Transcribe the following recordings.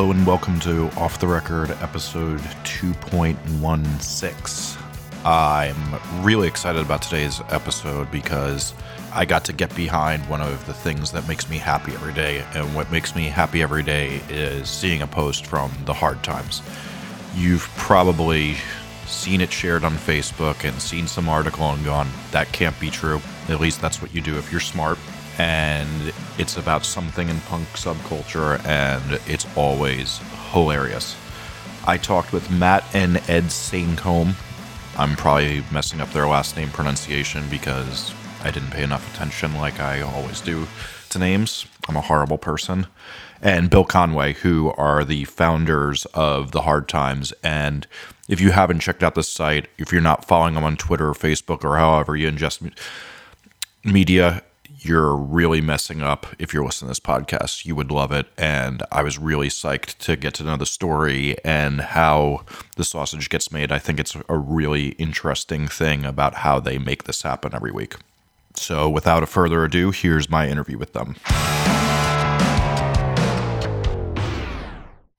Hello and welcome to Off the Record episode 2.16. I'm really excited about today's episode because I got to get behind one of the things that makes me happy every day. And what makes me happy every day is seeing a post from the hard times. You've probably seen it shared on Facebook and seen some article and gone, that can't be true. At least that's what you do if you're smart. And it's about something in punk subculture, and it's always hilarious. I talked with Matt and Ed Saincome. I'm probably messing up their last name pronunciation because I didn't pay enough attention like I always do to names. I'm a horrible person. And Bill Conway, who are the founders of the Hard Times. And if you haven't checked out the site, if you're not following them on Twitter or Facebook or however you ingest media, you're really messing up if you're listening to this podcast. You would love it. And I was really psyched to get to know the story and how the sausage gets made. I think it's a really interesting thing about how they make this happen every week. So, without a further ado, here's my interview with them.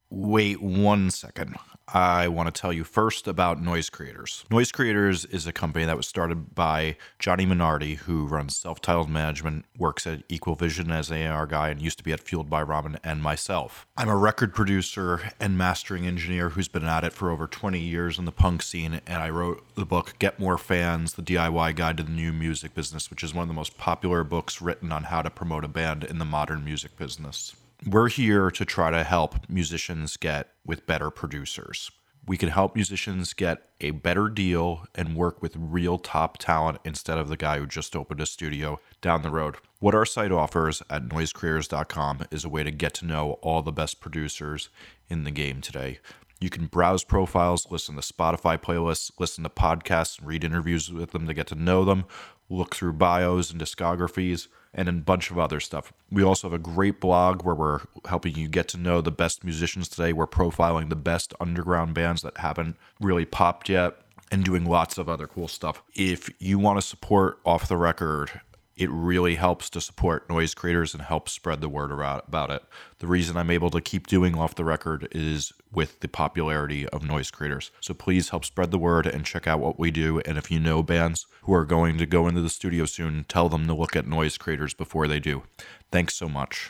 Wait one second. I want to tell you first about Noise Creators. Noise Creators is a company that was started by Johnny Minardi, who runs self titled management, works at Equal Vision as an AR guy, and used to be at Fueled by Ramen, and myself. I'm a record producer and mastering engineer who's been at it for over 20 years in the punk scene, and I wrote the book Get More Fans The DIY Guide to the New Music Business, which is one of the most popular books written on how to promote a band in the modern music business we're here to try to help musicians get with better producers. We can help musicians get a better deal and work with real top talent instead of the guy who just opened a studio down the road. What our site offers at noisecreators.com is a way to get to know all the best producers in the game today. You can browse profiles, listen to Spotify playlists, listen to podcasts, and read interviews with them to get to know them, look through bios and discographies and a bunch of other stuff. We also have a great blog where we're helping you get to know the best musicians today. We're profiling the best underground bands that haven't really popped yet and doing lots of other cool stuff. If you want to support Off the Record it really helps to support noise creators and help spread the word about it. The reason I'm able to keep doing off the record is with the popularity of noise creators. So please help spread the word and check out what we do. And if you know bands who are going to go into the studio soon, tell them to look at noise creators before they do. Thanks so much.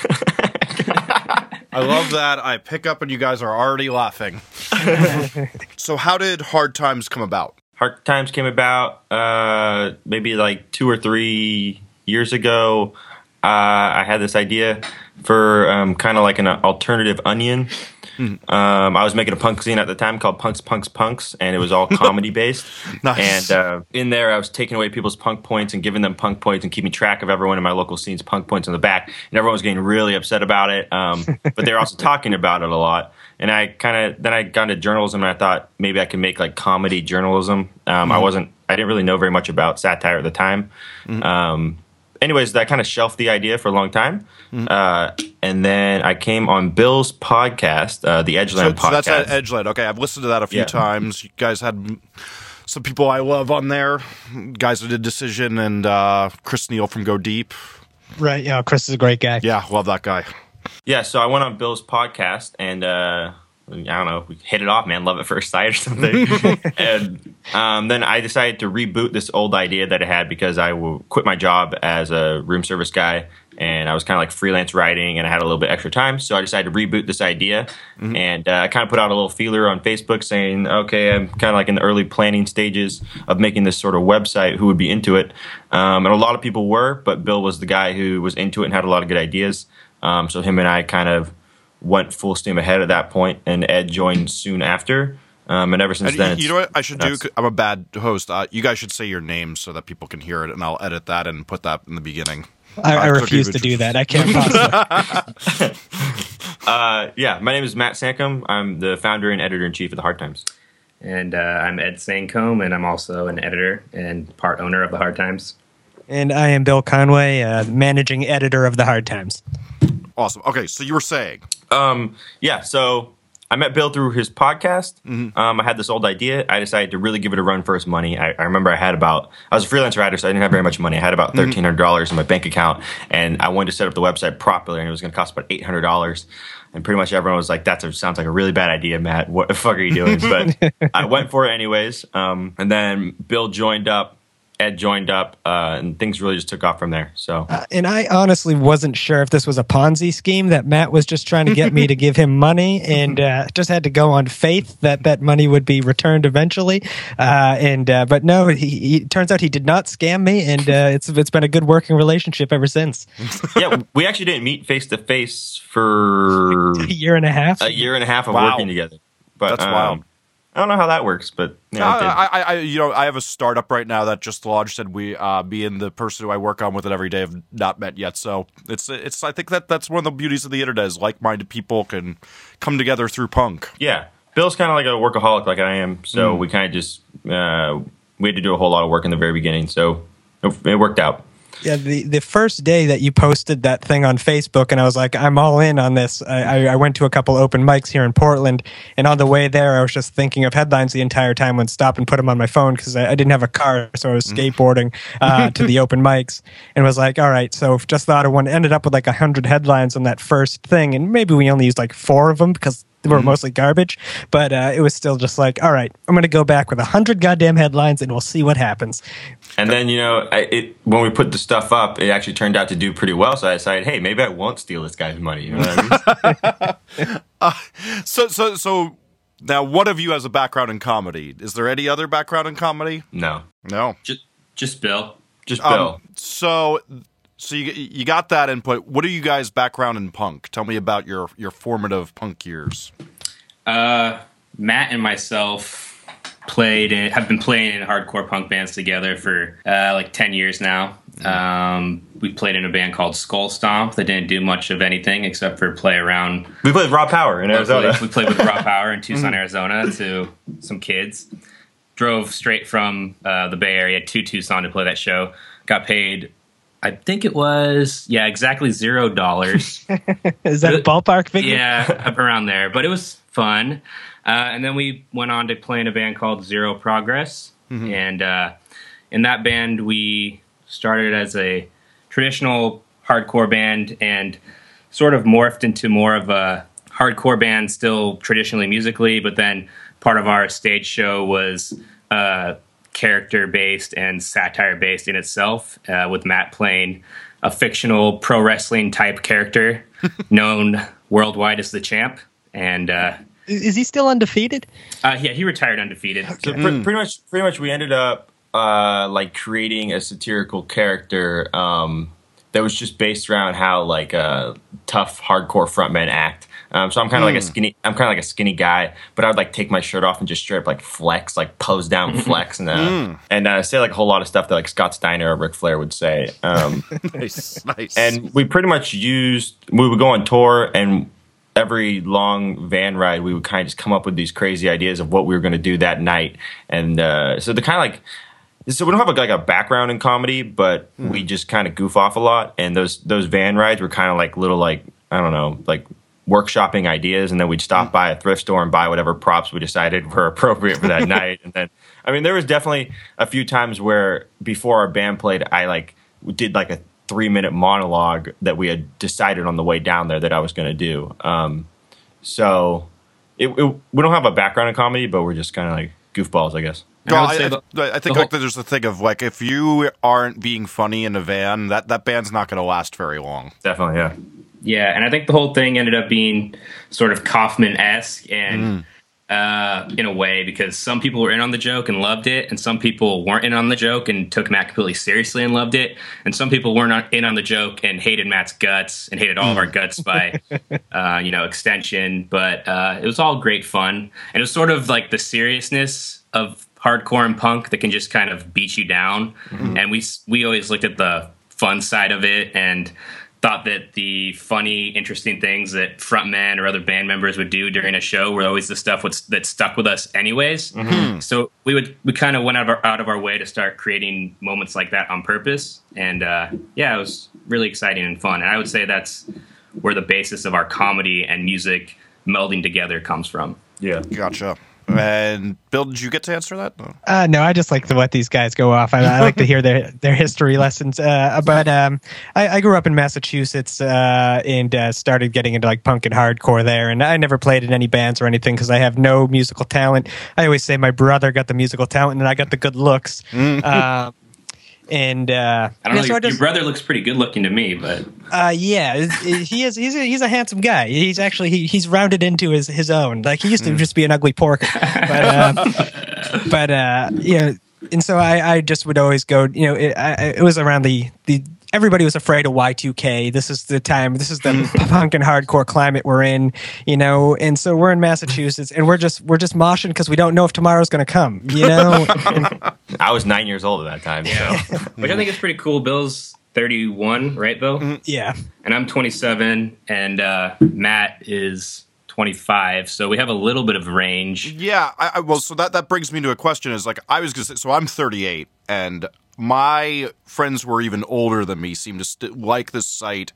I love that. I pick up and you guys are already laughing. so, how did Hard Times come about? Hard Times came about uh, maybe like two or three years ago. Uh, I had this idea for um, kind of like an alternative onion. Mm. Um, I was making a punk scene at the time called Punks, Punks, Punks, and it was all comedy based. nice. And uh, in there, I was taking away people's punk points and giving them punk points and keeping track of everyone in my local scene's punk points in the back. And everyone was getting really upset about it, um, but they were also talking about it a lot and I kind of then I got into journalism and I thought maybe I could make like comedy journalism. Um, mm-hmm. I wasn't I didn't really know very much about satire at the time. Mm-hmm. Anyways, that kind of shelved the idea for a long time. Mm-hmm. Uh, and then I came on Bill's podcast, uh, the Edgeland so, podcast. So that's at Edgeland. Okay, I've listened to that a few yeah. times. You guys had some people I love on there. Guys that did Decision and uh, Chris Neal from Go Deep. Right. Yeah, Chris is a great guy. Yeah, love that guy. Yeah, so I went on Bill's podcast and uh, I don't know, we hit it off, man. Love at first sight or something. and um, then I decided to reboot this old idea that I had because I quit my job as a room service guy and I was kind of like freelance writing and I had a little bit extra time. So I decided to reboot this idea. Mm-hmm. And uh, I kind of put out a little feeler on Facebook saying, okay, I'm kind of like in the early planning stages of making this sort of website. Who would be into it? Um, and a lot of people were, but Bill was the guy who was into it and had a lot of good ideas. Um, so him and I kind of went full steam ahead at that point, and Ed joined soon after. Um, and ever since and then, you know what I should do? I'm a bad host. Uh, you guys should say your names so that people can hear it, and I'll edit that and put that in the beginning. I, I refuse to do that. I can't possibly. uh, yeah, my name is Matt Saincome. I'm the founder and editor in chief of the Hard Times. And uh, I'm Ed Saincome, and I'm also an editor and part owner of the Hard Times. And I am Bill Conway, uh, managing editor of the Hard Times. Awesome. Okay, so you were saying. Um, yeah, so I met Bill through his podcast. Um, I had this old idea. I decided to really give it a run for its money. I, I remember I had about I was a freelance writer, so I didn't have very much money. I had about thirteen hundred dollars in my bank account, and I wanted to set up the website properly, and it was going to cost about eight hundred dollars. And pretty much everyone was like, "That sounds like a really bad idea, Matt. What the fuck are you doing?" But I went for it anyways. Um, and then Bill joined up. Ed joined up, uh, and things really just took off from there. So, Uh, and I honestly wasn't sure if this was a Ponzi scheme that Matt was just trying to get me to give him money, and uh, just had to go on faith that that money would be returned eventually. Uh, and uh, but no, he, he it turns out he did not scam me, and uh, it's it's been a good working relationship ever since. yeah, we actually didn't meet face to face for A year and a half. a year and a half of Wow. working together. But That's um, wild. I don't know how that works, but yeah. I, I, I, you know, I have a startup right now that just launched, and we, uh, me and the person who I work on with it every day have not met yet. So it's, it's. I think that that's one of the beauties of the internet is like-minded people can come together through punk. yeah. Bill's kind of like a workaholic, like I am. So we kind of just uh, we had to do a whole lot of work in the very beginning. So it worked out. Yeah, the, the first day that you posted that thing on Facebook, and I was like, I'm all in on this. I, I, went to a couple open mics here in Portland, and on the way there, I was just thinking of headlines the entire time. when stop and put them on my phone because I, I didn't have a car, so I was skateboarding uh, to the open mics, and was like, all right. So just thought of one. Ended up with like hundred headlines on that first thing, and maybe we only used like four of them because they were mostly garbage. But uh, it was still just like, all right, I'm going to go back with a hundred goddamn headlines, and we'll see what happens. And then you know, I, it when we put the stuff up, it actually turned out to do pretty well. So I decided, hey, maybe I won't steal this guy's money. You know what I mean? So, so, so now, one of you has a background in comedy. Is there any other background in comedy? no, No. Just, just Bill. just Bill. Um, so, so you you got that input. What are you guys' background in punk? Tell me about your your formative punk years. Uh, Matt and myself played in, have been playing in hardcore punk bands together for uh, like 10 years now. Um, we played in a band called Skull Stomp that didn't do much of anything except for play around. we played Raw Power in Arizona. We played with Raw Power in Tucson, Arizona to some kids. Drove straight from uh, the Bay Area to Tucson to play that show. Got paid, I think it was, yeah, exactly zero dollars. Is that a ballpark figure? yeah, around there. But it was fun. Uh, and then we went on to play in a band called Zero Progress. And uh, in that band, we started as a traditional hardcore band and sort of morphed into more of a hardcore band, still traditionally musically. But then part of our stage show was uh, character based and satire based in itself, uh, with Matt playing a fictional pro wrestling type character known worldwide as the champ. And uh, Is he still undefeated? uh, yeah, he retired undefeated. So pre- pretty much, pretty much, we ended up uh, like creating a satirical character um, that was just based around how like a tough hardcore frontmen act. Um, so I'm kind of like a skinny, I'm kind of like a skinny guy, but I would like take my shirt off and just straight up like flex, like pose down flex, and uh, and uh, say like a whole lot of stuff that like Scott Steiner or Ric Flair would say. Um, Nice, nice. and we pretty much used we would go on tour and every long van ride we would kind of just come up with these crazy ideas of what we were going to do that night and uh, so the kind of like so we don't have like, like a background in comedy but we just kind of goof off a lot. And those those van rides were kind of like little like i don't know like workshopping ideas. And then we'd stop by a thrift store and buy whatever props we decided were appropriate for that night. And then i mean there was definitely a few times where before our band played i like did like a three minute monologue that we had decided on the way down there that i was going to do. Um, so it, it, we don't have a background in comedy but we're just kind of like goofballs i guess And I Well, I, I, the- I think the like whole- there's a thing of like if you aren't being funny in a van, that that band's not going to last very long. definitely yeah Yeah, and I think the whole thing ended up being sort of Kaufman esque and uh, in a way because some people were in on the joke and loved it, and some people weren't in on the joke and took Matt completely seriously and loved it, and some people weren't in on the joke and hated Matt's guts and hated all of our guts by uh, you know extension. But uh, it was all great fun, and it was sort of like the seriousness of hardcore and punk that can just kind of beat you down. And we we always looked at the fun side of it and thought that the funny, interesting things that frontmen or other band members would do during a show were always the stuff what's, that stuck with us, anyways. So we would we kind of went out of, our, out of our way to start creating moments like that on purpose, and uh, yeah, it was really exciting and fun. And I would say that's where the basis of our comedy and music melding together comes from. Yeah. Gotcha. And Bill, did you get to answer that? No. Uh, no, I just like to let these guys go off. I, I like to hear their their history lessons. Uh, but um, I, I grew up in Massachusetts uh, and uh, started getting into like punk and hardcore there. And I never played in any bands or anything because I have no musical talent. I always say my brother got the musical talent and I got the good looks. Um, and uh, I don't know. so I your, just- your brother looks pretty good looking to me, but uh, yeah, it- it- he is. He's a, he's a handsome guy. He's actually he, he's rounded into his his own. Like he used to just be an ugly pork, but uh, but uh, yeah. And so I, I just would always go. You know, it, I, it was around the the. Everybody was afraid of Y2K. This is the time. This is the punk and hardcore climate we're in, you know. And so we're in Massachusetts, and we're just we're just moshing because we don't know if tomorrow's going to come, you know. I was nine years old at that time. So. which I think is pretty cool. Bill's 31, right, Bill? yeah, And I'm 27, and uh, Matt is 25. So we have a little bit of range. Yeah, I, I well, so that that brings me to a question. Is like I was gonna say, so I'm 38, and my friends who are even older than me seem to st- like this site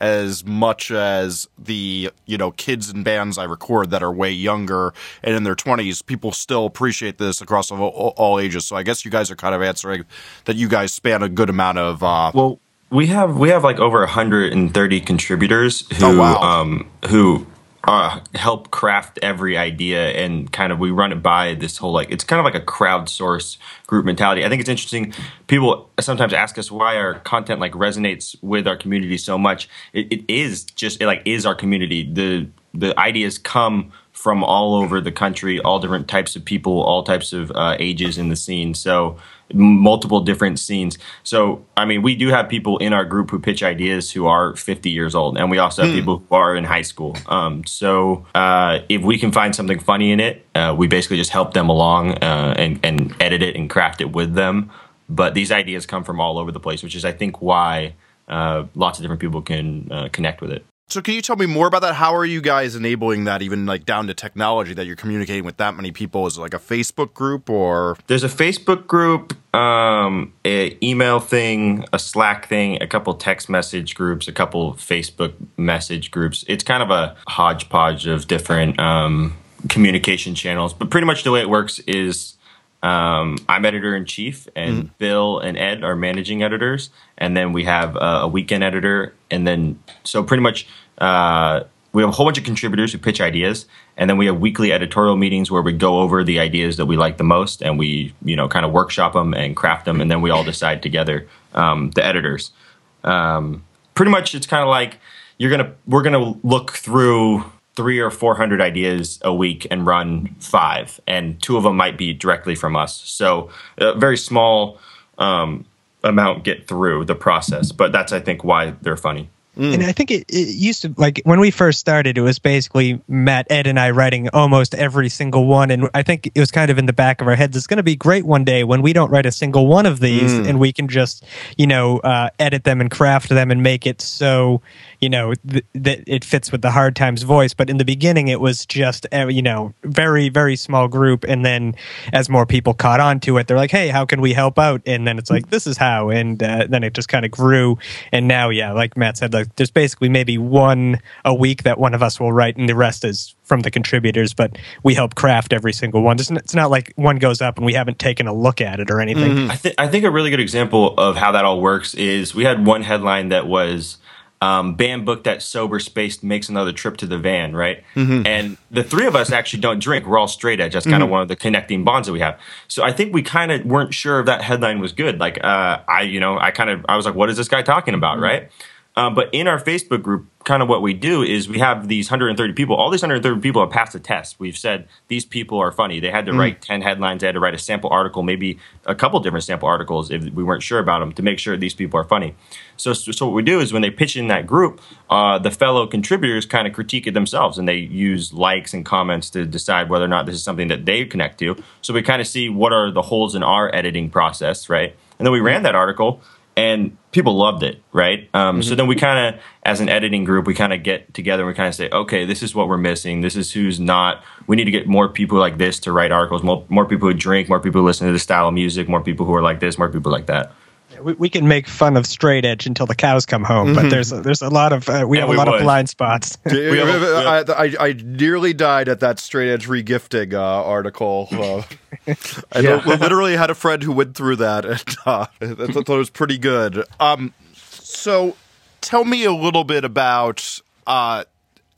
as much as the you know kids and bands I record that are way younger and in their 20s. People still appreciate this across all, all, all ages. So I guess you guys are kind of answering that you guys span a good amount of. Uh, Well, we have we have like over 130 contributors who Oh, wow. um who uh, help craft every idea and kind of we run it by this whole like it's kind of like a crowdsource group mentality. I think it's interesting. People sometimes ask us why our content like resonates with our community so much. It, it is just it like is our community. The the ideas come from all over the country, all different types of people, all types of uh, ages in the scene. So multiple different scenes. So I mean, we do have people in our group who pitch ideas who are 50 years old, and we also have people who are in high school. Um, so uh, if we can find something funny in it, uh, we basically just help them along uh, and and edit it and craft it with them. But these ideas come from all over the place, which is I think why uh, lots of different people can uh, connect with it. So can you tell me more about that? How are you guys enabling that even like down to technology that you're communicating with that many people? Is it like a Facebook group or There's a Facebook group, um, a email thing, a Slack thing, a couple text message groups, a couple Facebook message groups. It's kind of a hodgepodge of different um, communication channels. But pretty much the way it works is um, I'm editor in chief, and Bill and Ed are managing editors, and then we have uh, a weekend editor, and then so pretty much uh, we have a whole bunch of contributors who pitch ideas, and then we have weekly editorial meetings where we go over the ideas that we like the most, and we you know kind of workshop them and craft them, and then we all decide together, um, the editors. Um, pretty much, it's kind of like you're gonna we're gonna look through three or four hundred ideas a week and run five, and two of them might be directly from us. So a very small um, amount get through the process, but that's I think why they're funny. And I think it, it used to like when we first started, it was basically Matt, Ed, and I writing almost every single one. And I think it was kind of in the back of our heads. It's going to be great one day when we don't write a single one of these, and we can just you know uh, edit them and craft them and make it so you know th- that it fits with the Hard Times voice. But in the beginning, it was just uh, you know very very small group, and then as more people caught on to it, they're like, hey, how can we help out? And then it's like this is how, and uh, then it just kind of grew. And now, yeah, like Matt said, like there's basically maybe one a week that one of us will write, and the rest is from the contributors. But we help craft every single one. It's n- it's not like one goes up and we haven't taken a look at it or anything. I, th- I think a really good example of how that all works is we had one headline that was um, band booked at sober space makes another trip to the van, right? And the three of us actually don't drink. We're all straight edge. That's kind of one of the connecting bonds that we have. So I think we kind of weren't sure if that headline was good. Like uh, I, you know, I kind of I was like, what is this guy talking about, right? Um, but in our Facebook group, kind of what we do is we have these 130 people. All these 130 people have passed the test. We've said these people are funny. They had to write 10 headlines. They had to write a sample article, maybe a couple different sample articles if we weren't sure about them to make sure these people are funny. So, so, so what we do is when they pitch in that group, uh, the fellow contributors kind of critique it themselves and they use likes and comments to decide whether or not this is something that they connect to. So we kind of see what are the holes in our editing process, right? And then we ran that article and people loved it, right? Um, So then we kind of, as an editing group, we kind of get together and we kind of say, okay, this is what we're missing. This is who's not. We need to get more people like this to write articles. More, more people who drink. More people who listen to this style of music. More people who are like this. More people like that. We, we can make fun of straight edge until the cows come home, but there's a, there's a lot of uh, we And have a lot would. of blind spots. We have a- I, I, I nearly died at that straight edge regifting uh, article. Uh, I Yeah. literally had a friend who went through that, and uh, I thought it was pretty good. Um, so, tell me a little bit about.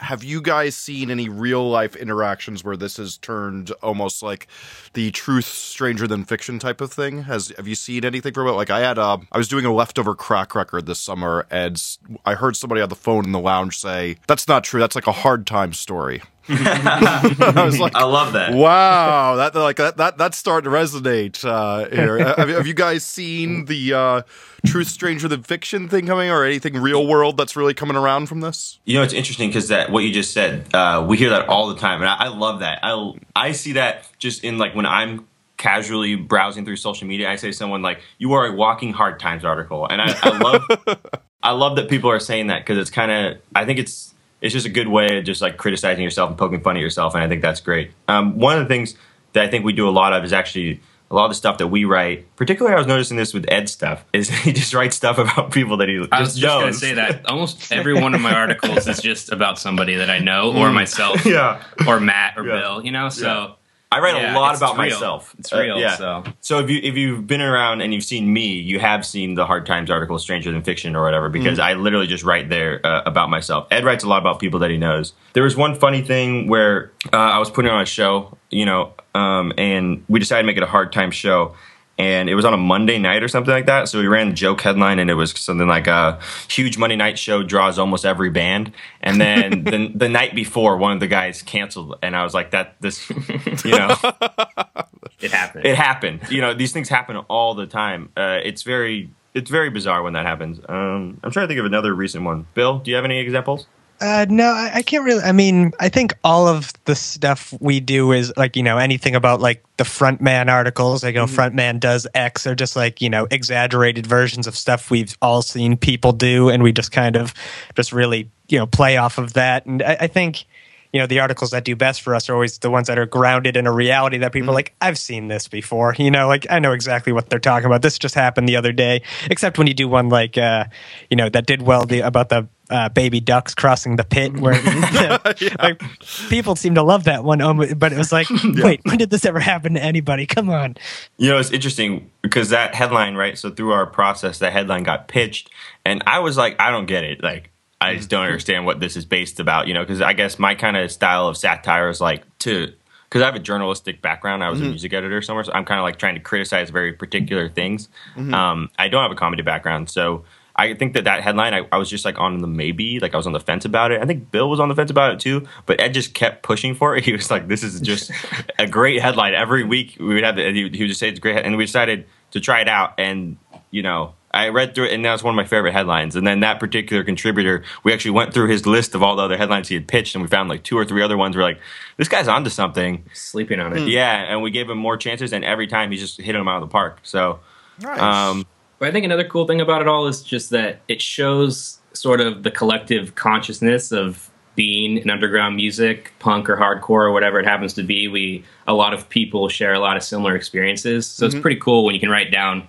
Have you guys seen any real life interactions where this has turned almost like the truth stranger than fiction type of thing? Has have you seen anything from it? Like I had, uh, I was doing a leftover crack record this summer, and I heard somebody on the phone in the lounge say, "That's not true. That's like a hard time story." I was like, I love that. Wow, that like that that that's starting to resonate uh, here. have, have you guys seen the uh, truth stranger than fiction thing coming, or anything real world that's really coming around from this? You know, it's interesting because that what you just said, uh, we hear that all the time, and I, I love that. I I see that just in like when I'm casually browsing through social media, I say to someone like, "You are a walking hard times article," and I, I love I love that people are saying that because it's kind of I think it's it's just a good way of just like criticizing yourself and poking fun at yourself, and I think that's great. Um, one of the things that I think we do a lot of is actually a lot of the stuff that we write. Particularly, I was noticing this with Ed stuff is he just writes stuff about people that he just I was just knows. say that almost every one of my articles is just about somebody that I know or myself Mm. yeah. or Matt or Yeah. Bill, you know? So. I write Yeah, a lot about real. myself. It's Uh, real, yeah. so. So if you if you've been around and you've seen me, you have seen the Hard Times article, Stranger Than Fiction or whatever, because I literally just write there uh, about myself. Ed writes a lot about people that he knows. There was one funny thing where uh, I was putting on a show, you know, um, and we decided to make it a Hard time show. And it was on a Monday night or something like that. So we ran the joke headline, and it was something like a huge Monday night show draws almost every band. And then the, the night before, one of the guys canceled, and I was like, "That this, you know." it happened. it happened. You know, these things happen all the time. Uh, it's very it's very bizarre when that happens. Um, I'm trying to think of another recent one. Bill, do you have any examples? Uh, no, I, I can't really. I mean, I think all of the stuff we do is like you know anything about like the frontman articles, like you know frontman does X, or just like you know exaggerated versions of stuff we've all seen people do, and we just kind of just really you know play off of that. And I, I think you know the articles that do best for us are always the ones that are grounded in a reality that people are like I've seen this before. You know, like I know exactly what they're talking about. This just happened the other day. Except when you do one like uh, you know that did well the about the uh, baby ducks crossing the pit where like, people seem to love that one but it was like wait when did this ever happen to anybody come on You know, it's interesting because that headline, right? So through our process, that headline got pitched, and I was like, I don't get it. Like, I just don't understand what this is based about. You know, because I guess my kind of style of satire is like to. Because I have a journalistic background, I was a music editor somewhere, so I'm kind of like trying to criticize very particular things. Um, I don't have a comedy background, so I think that that headline, I, I was just like on the maybe, like I was on the fence about it. I think Bill was on the fence about it too, but Ed just kept pushing for it. He was like, "This is just a great headline." Every week we would have, the, he, he would just say it's a great, and we decided to try it out. And you know, I read through it, and that's one of my favorite headlines. And then that particular contributor, we actually went through his list of all the other headlines he had pitched, and we found like two or three other ones. We're like, "This guy's onto something." Sleeping on it. Yeah, and we gave him more chances, and every time he's just hitting them out of the park. So. Nice. Um, But I think another cool thing about it all is just that it shows sort of the collective consciousness of being in underground music, punk or hardcore or whatever it happens to be. We a lot of people share a lot of similar experiences, so it's mm-hmm. pretty cool when you can write down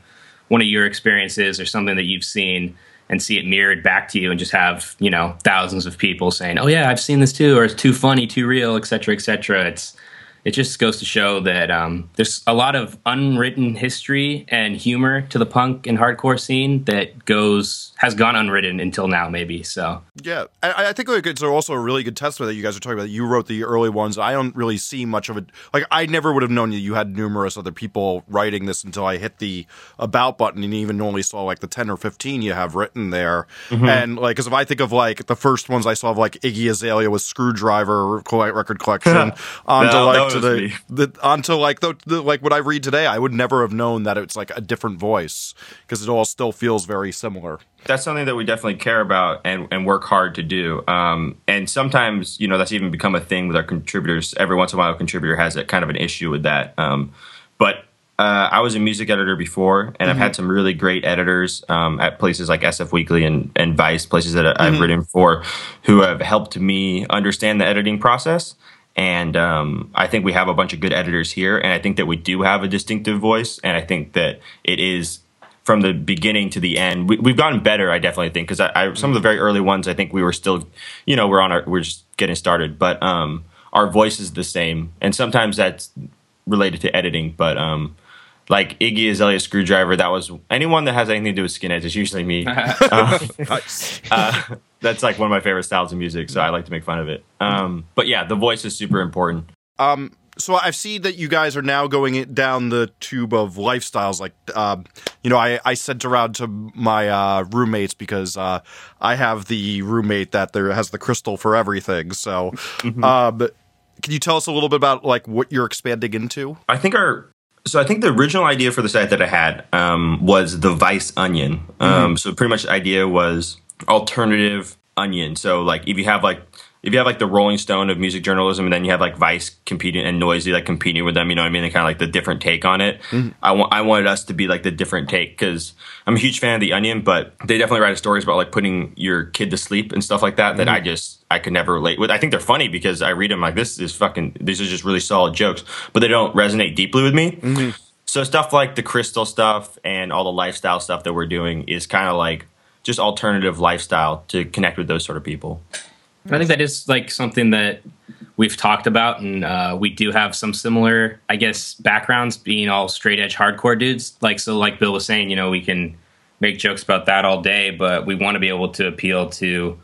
one of your experiences or something that you've seen and see it mirrored back to you and just have you know thousands of people saying oh yeah i've seen this too or it's too funny too real etc etc it's it just goes to show that um, there's a lot of unwritten history and humor to the punk and hardcore scene that goes has gone unwritten until now maybe so Yeah, I, I think like it's also a really good testament that you guys are talking about. You wrote the early ones. I don't really see much of it. Like I never would have known that you had numerous other people writing this until I hit the about button and even only saw like the ten or fifteen you have written there. Mm-hmm. And like, because if I think of like the first ones I saw of like Iggy Azalea with Skrewdriver record collection, onto That- like to was the, me. the onto like the, the like what I read today, I would never have known that it's like a different voice because it all still feels very similar. that's something that we definitely care about and, and work hard to do. Um, and sometimes, you know, that's even become a thing with our contributors. Every once in a while, a contributor has a kind of an issue with that. Um, but uh, I was a music editor before, and I've had some really great editors um, at places like SF Weekly and, and Vice, places that I've written for, who have helped me understand the editing process. And um, I think we have a bunch of good editors here, and I think that we do have a distinctive voice, and I think that it is from the beginning to the end. We, we've gotten better, I definitely think, because I, I, some of the very early ones, I think we were still, you know, we're on our, we're just getting started, but um, our voice is the same, and sometimes that's related to editing, but um, like Iggy Azalea Skrewdriver, that was anyone that has anything to do with skinheads is usually me. uh, uh, that's like one of my favorite styles of music, so I like to make fun of it. Um, but yeah, the voice is super important. Um, so I've seen that you guys are now going down the tube of lifestyles. Like, um, you know, I, I sent around to my uh, roommates because uh, I have the roommate that there has the crystal for everything. So, um, can you tell us a little bit about like what you're expanding into? I think our so I think the original idea for the site that I had um, was the Vice Onion. Um, So pretty much the idea was alternative onion. So like if you have like if you have like the Rolling Stone of music journalism, and then you have like Vice competing and Noisey like competing with them, you know what I mean? They kind of like the different take on it. Mm-hmm. I want I wanted us to be like the different take because I'm a huge fan of the Onion, but they definitely write stories about like putting your kid to sleep and stuff like that. That I mm-hmm. just I could never relate with. I think they're funny because I read them like this is fucking these are just really solid jokes, but they don't resonate deeply with me. Mm-hmm. So stuff like the crystal stuff and all the lifestyle stuff that we're doing is kind of like just alternative lifestyle to connect with those sort of people. I think that is like something that we've talked about, and uh, we do have some similar, I guess, backgrounds being all straight edge hardcore dudes. Like so, like Bill was saying, you know, we can make jokes about that all day, but we want to be able to appeal to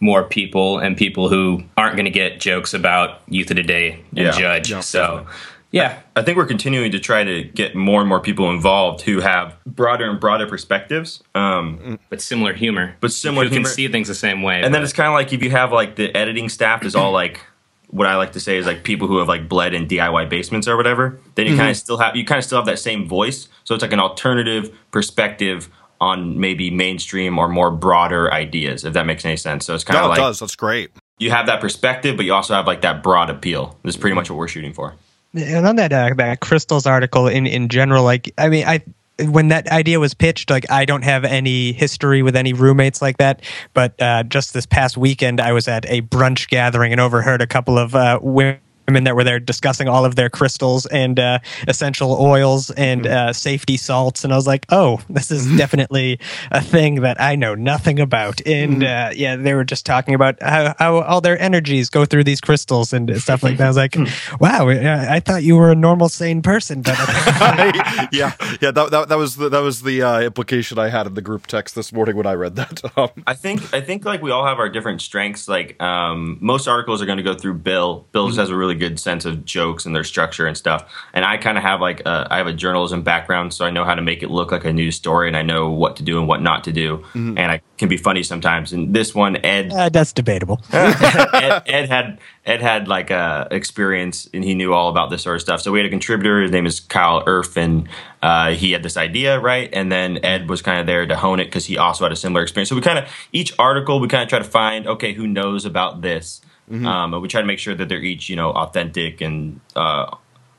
more people and people who aren't going to get jokes about youth of today and Yeah. judge. Yeah, so, yeah, I think we're continuing to try to get more and more people involved who have broader and broader perspectives. Um, but similar humor, But similar who can see things the same way. and then it's kind of like if you have like the editing staff is all like what I like to say is like people who have like bled in DIY basements or whatever. Then you kind of still have you kind of still have that same voice. So it's like an alternative perspective on maybe mainstream or more broader ideas. If that makes any sense. So it's kind No, of it like does. That's great. you have that perspective, but you also have like that broad appeal. This is pretty much what we're shooting for. And on that uh, that crystals article in in general, like I mean, I when that idea was pitched, like I don't have any history with any roommates like that, but uh, just this past weekend, I was at a brunch gathering and overheard a couple of uh, women. I mean that were there discussing all of their crystals and uh, essential oils and uh, safety salts, and I was like, "Oh, this is definitely a thing that I know nothing about." And uh, yeah, they were just talking about how, how all their energies go through these crystals and stuff like that. I was like, "Wow, I I thought you were a normal, sane person." But yeah, yeah. That, that, that was the, that was the uh, implication I had in the group text this morning when I read that. Um, I think I think like we all have our different strengths. Like um, most articles are going to go through Bill. Bill just has a really good sense of jokes and their structure and stuff. And I kind of have like a, I have a journalism background, so I know how to make it look like a news story, and I know what to do and what not to do. And I can be funny sometimes. And this one, Ed, uh, that's debatable. Ed, Ed had Ed had like a experience and he knew all about this sort of stuff. So we had a contributor. His name is Kyle Erf, and uh, he had this idea, right? And then Ed was kind of there to hone it because he also had a similar experience. So we kind of each article we kind of try to find okay who knows about this, um, and we try to make sure that they're each you know authentic and uh,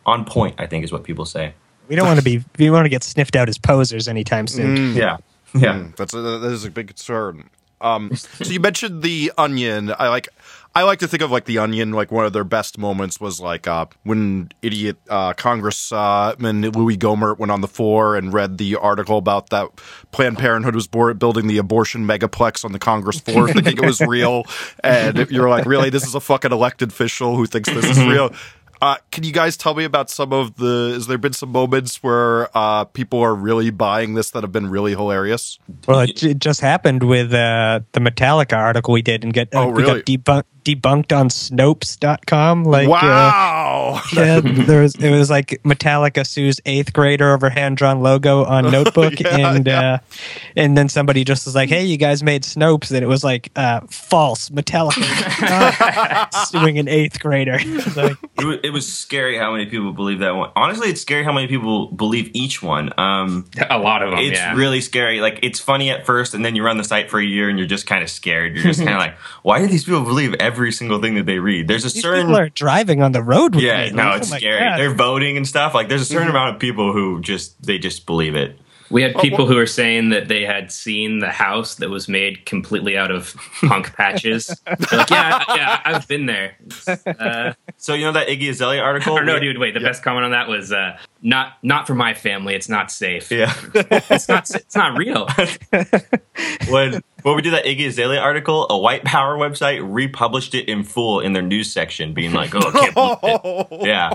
on point. I think is what people say. We don't want to be. We want to get sniffed out as posers anytime soon. Yeah, yeah. Mm, that's a, that is a big concern. Um, so you mentioned the Onion. I like. I like to think of like the Onion. Like one of their best moments was like uh, when idiot uh, Congressman Louis Gohmert went on the floor and read the article about that Planned Parenthood was board, building the abortion megaplex on the Congress floor, thinking it was real. And you're like, really, this is a fucking elected official who thinks this is real. Uh, can you guys tell me about some of the? Has there been some moments where uh, people are really buying this that have been really hilarious? Well, it, it just happened with uh, the Metallica article we did and get uh, Oh, we really? got debunk, debunked on Snopes.com. Like, uh, wow! yeah, there was it was like Metallica sues eighth grader over hand drawn logo on notebook, Yeah, and yeah. uh, and then somebody just was like, "Hey, you guys made Snopes," and it was like uh, false Metallica suing an eighth grader. Like, it, was, it was scary how many people believe that one. Honestly, it's scary how many people believe each one. Um, a lot of them. it's yeah. really scary. Like it's funny at first, and then you run the site for a year, and you're just kind of scared. You're just kind of like, why do these people believe every single thing that they read? There's a these certain people are driving on the road with yeah, me. no, Like, it's oh scary. God. They're voting and stuff. Like there's a certain amount of people who just they just believe it. We had people who were saying that they had seen the house that was made completely out of punk patches. They're like, yeah, yeah, I've been there. Uh, so you know that Iggy Azalea article? No, dude, wait. The best comment on that was uh, not not for my family. It's not safe. Yeah. It's not. It's not real. when when we did that Iggy Azalea article, a white power website republished it in full in their news section, being like, "Oh, I can't believe it." yeah,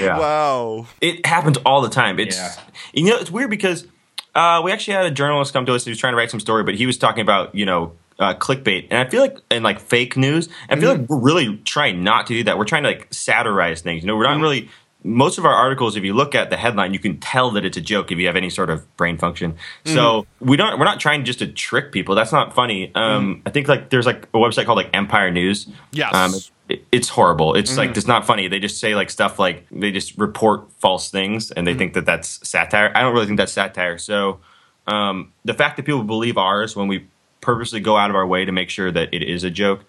yeah." Wow. It happens all the time. It's Yeah. you know it's weird because uh, we actually had a journalist come to us who was trying to write some story, but he was talking about you know uh, clickbait, and I feel like and like fake news. I feel like we're really trying not to do that. We're trying to like satirize things. You know, we're not really. Most of our articles, if you look at the headline, you can tell that it's a joke if you have any sort of brain function. So we don't. We're not trying just to trick people. That's not funny. Um, I think like there's like a website called like Empire News. Yes. Um, it- it's horrible. It's like it's not funny. They just say like stuff like they just report false things and they think that that's satire. I don't really think that's satire. So um, the fact that people believe ours when we purposely go out of our way to make sure that it is a joke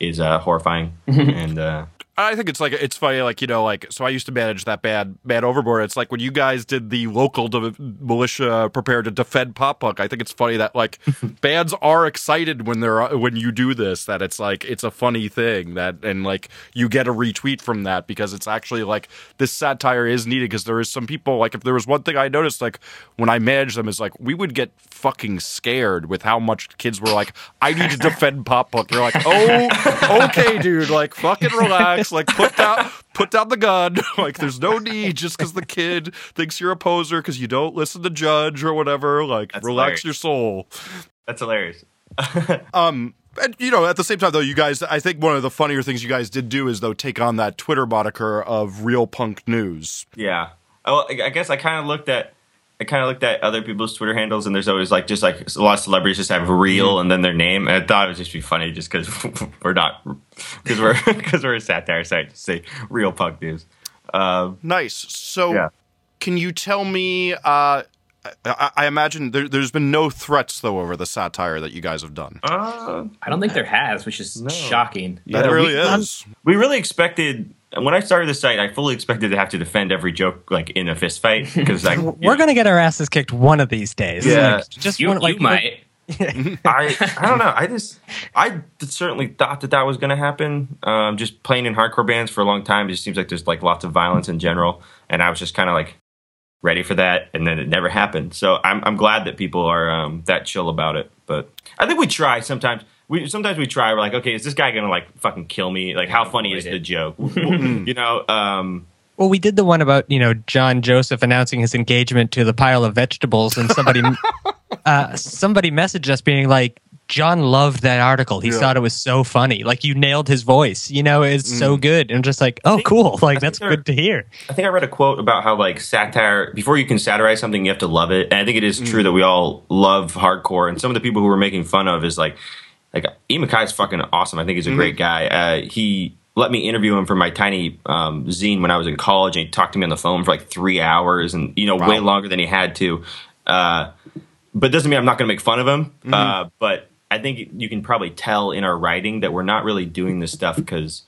is uh, horrifying. and uh, I think it's like it's funny, like you know, like so. I used to manage that bad, bad overboard. It's like when you guys did the local de- militia prepared to defend pop punk. I think it's funny that like bands are excited when they're uh, when you do this. That it's like it's a funny thing that and like you get a retweet from that because it's actually like this satire is needed because there is some people like if there was one thing I noticed like when I managed them is like we would get fucking scared with how much kids were like I need to defend pop punk. You're like oh okay dude like fucking relax like put down put down the gun like there's no need just because the kid thinks you're a poser because you don't listen to judge or whatever like That's relax hilarious. your soul that's hilarious. um and you know at the same time though you guys i think one of the funnier things you guys did do is though take on that twitter moniker of real punk news Yeah. I I guess I kind of looked at. I kind of looked at other people's Twitter handles, and there's always like just like a lot of celebrities just have real and then their name. And I thought it would just be funny just because we're not because we're because we're a satire site to say real punk news. Um, nice so Yeah. can you tell me uh I, I imagine there, there's been no threats though over the satire that you guys have done. uh, I don't think there has, which is shocking. that yeah, really we- is. we really expected when I started the site. I fully expected to have to defend every joke like in a fist fight because like We're gonna get our asses kicked one of these days. Yeah. Like, just You, one, you like might. I I don't know. I just I certainly thought that that was going to happen. Um, just playing in hardcore bands for a long time, it just seems like there's like lots of violence in general, and I was just kind of like ready for that, and then it never happened. So I'm I'm glad that people are um, that chill about it. But I think we try sometimes. We sometimes we try. We're like, okay, is this guy going to like fucking kill me? Like, how funny is the joke? you know. Um, Well, we did the one about you know John Joseph announcing his engagement to the pile of vegetables, and somebody uh, somebody messaged us being like, "John loved that article. He Yeah. thought it was so funny. Like you nailed his voice. You know, it's so good." And I'm just like, "Oh, think- cool. Like that's there- good to hear." I think I read a quote about how like satire before you can satirize something you have to love it. And I think it is true that we all love hardcore and some of the people who we're making fun of is like like Ian MacKaye is fucking awesome. I think he's a great guy. Uh, he let me interview him for my tiny um, zine when I was in college and he talked to me on the phone for like three hours and you know way longer than he had to. Uh, but doesn't mean I'm not going to make fun of him. Uh, but I think you can probably tell in our writing that we're not really doing this stuff because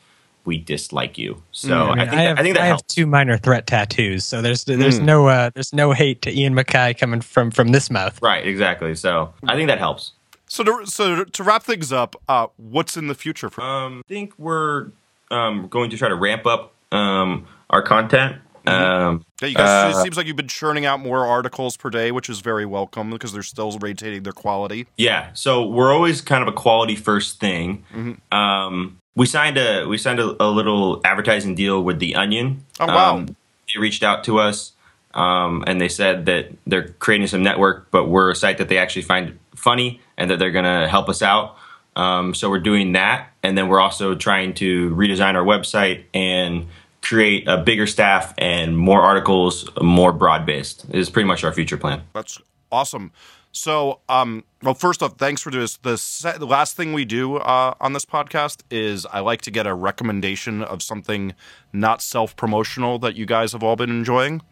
we dislike you. So I, think I that, have, I think that I have two minor threat tattoos, so there's there's no uh, there's no hate to Ian MacKaye coming from from this mouth. Right, exactly. So I think that helps. So to, so to wrap things up, uh, what's in the future for? Um, I think we're um, going to try to ramp up um, our content. Um, Yeah, you guys, uh, it seems like you've been churning out more articles per day, which is very welcome because they're still maintaining their quality. yeah, so we're always kind of a quality first thing. Um, we signed a we signed a, a little advertising deal with the Onion. Oh, wow. Um, they reached out to us um, and they said that they're creating some network, but we're a site that they actually find funny and that they're going to help us out. Um, so we're doing that, and then we're also trying to redesign our website and create a bigger staff and more articles, more broad based. Is pretty much our future plan. That's awesome. So, um, well, first off, thanks for this. The, se- the last thing we do uh, on this podcast is I like to get a recommendation of something not self promotional that you guys have all been enjoying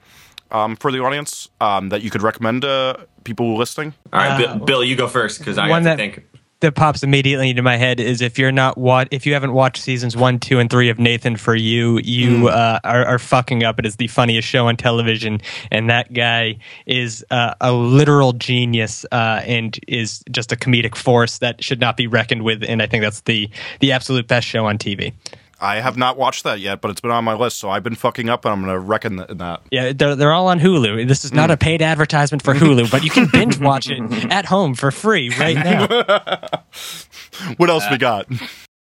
um, for the audience um, that you could recommend to people listening. All right, Uh, Bill, Bill, you go first because I one have to that- think. that pops immediately into my head is if you're not what if you haven't watched seasons one, two, and three of Nathan for You, you uh, are, are fucking up. It is the funniest show on television, and that guy is uh, a literal genius uh, and is just a comedic force that should not be reckoned with. And I think that's the the absolute best show on TV. I have not watched that yet, but it's been on my list, so I've been fucking up, and I'm going to reckon th- that. Yeah, they're, they're all on Hulu. This is not a paid advertisement for Hulu, but you can binge watch it at home for free right now. What else we got?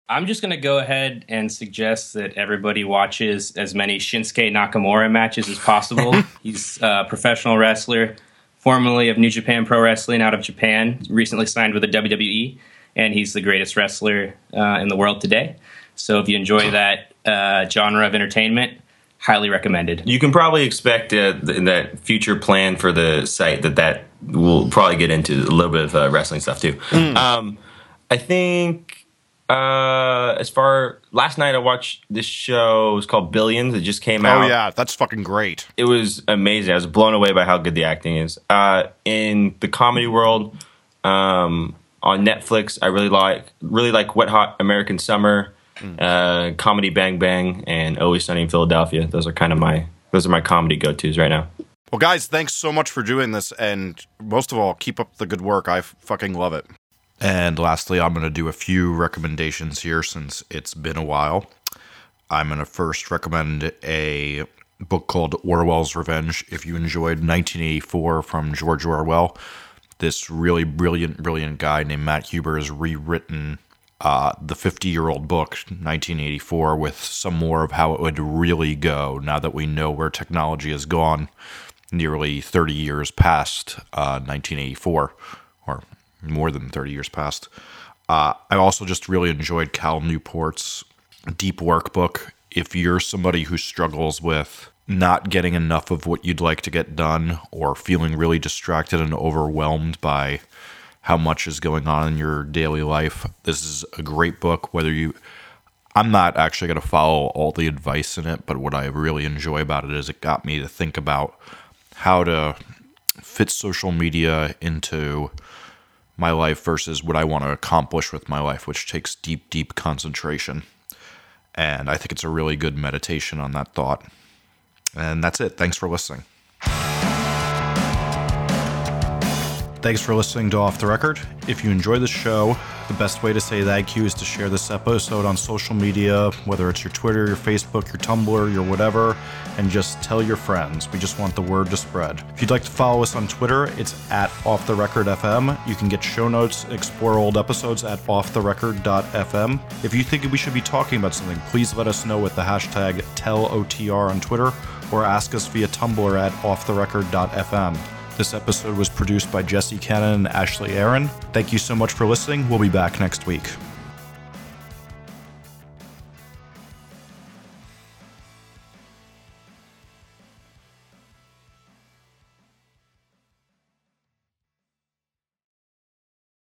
I'm just going to go ahead and suggest that everybody watches as many Shinsuke Nakamura matches as possible. He's a professional wrestler, formerly of New Japan Pro Wrestling out of Japan, recently signed with the WWE, and he's the greatest wrestler uh, in the world today. So if you enjoy that uh, genre of entertainment, highly recommended. You can probably expect uh, th- that future plan for the site that that will probably get into a little bit of uh, wrestling stuff too. Um, I think uh, as far last night I watched this show. It was called Billions. It just came out. Oh yeah, that's fucking great. it was amazing. I was blown away by how good the acting is. Uh, in the comedy world, um, on Netflix, I really like really like Wet Hot American Summer, uh, Comedy Bang Bang, and Always Sunny in Philadelphia. Those are kind of my those are my comedy go tos right now. Well, guys, thanks so much for doing this, and most of all, keep up the good work. I f- fucking love it. And lastly, I'm going to do a few recommendations here since it's been a while. I'm going to first recommend a book called Orwell's Revenge. If you enjoyed 1984 from George Orwell, this really brilliant, brilliant guy named Matt Huber has rewritten uh, the 50 year old book, 1984, with some more of how it would really go now that we know where technology has gone nearly 30 years past uh, 1984, or more than 30 years past. Uh, I also just really enjoyed Cal Newport's Deep Work book. If you're somebody who struggles with not getting enough of what you'd like to get done or feeling really distracted and overwhelmed by how much is going on in your daily life, this is a great book. Whether you, I'm not actually going to follow all the advice in it, but what I really enjoy about it is it got me to think about how to fit social media into my life versus what I want to accomplish with my life, which takes deep, deep concentration. And I think it's a really good meditation on that thought. And that's it. Thanks for listening. Thanks for listening to Off the Record. If you enjoy the show, the best way to say thank you is to share this episode on social media, whether it's your Twitter, your Facebook, your Tumblr, your whatever, and just tell your friends. We just want the word to spread. If you'd like to follow us on Twitter, it's at Off the Record FM. You can get show notes, explore old episodes at offtherecord.fm. If you think we should be talking about something, please let us know with the hashtag TellOTR on Twitter or ask us via Tumblr at offtherecord.fm. This episode was produced by Jesse Cannon and Ashley Aaron. Thank you so much for listening. We'll be back next week.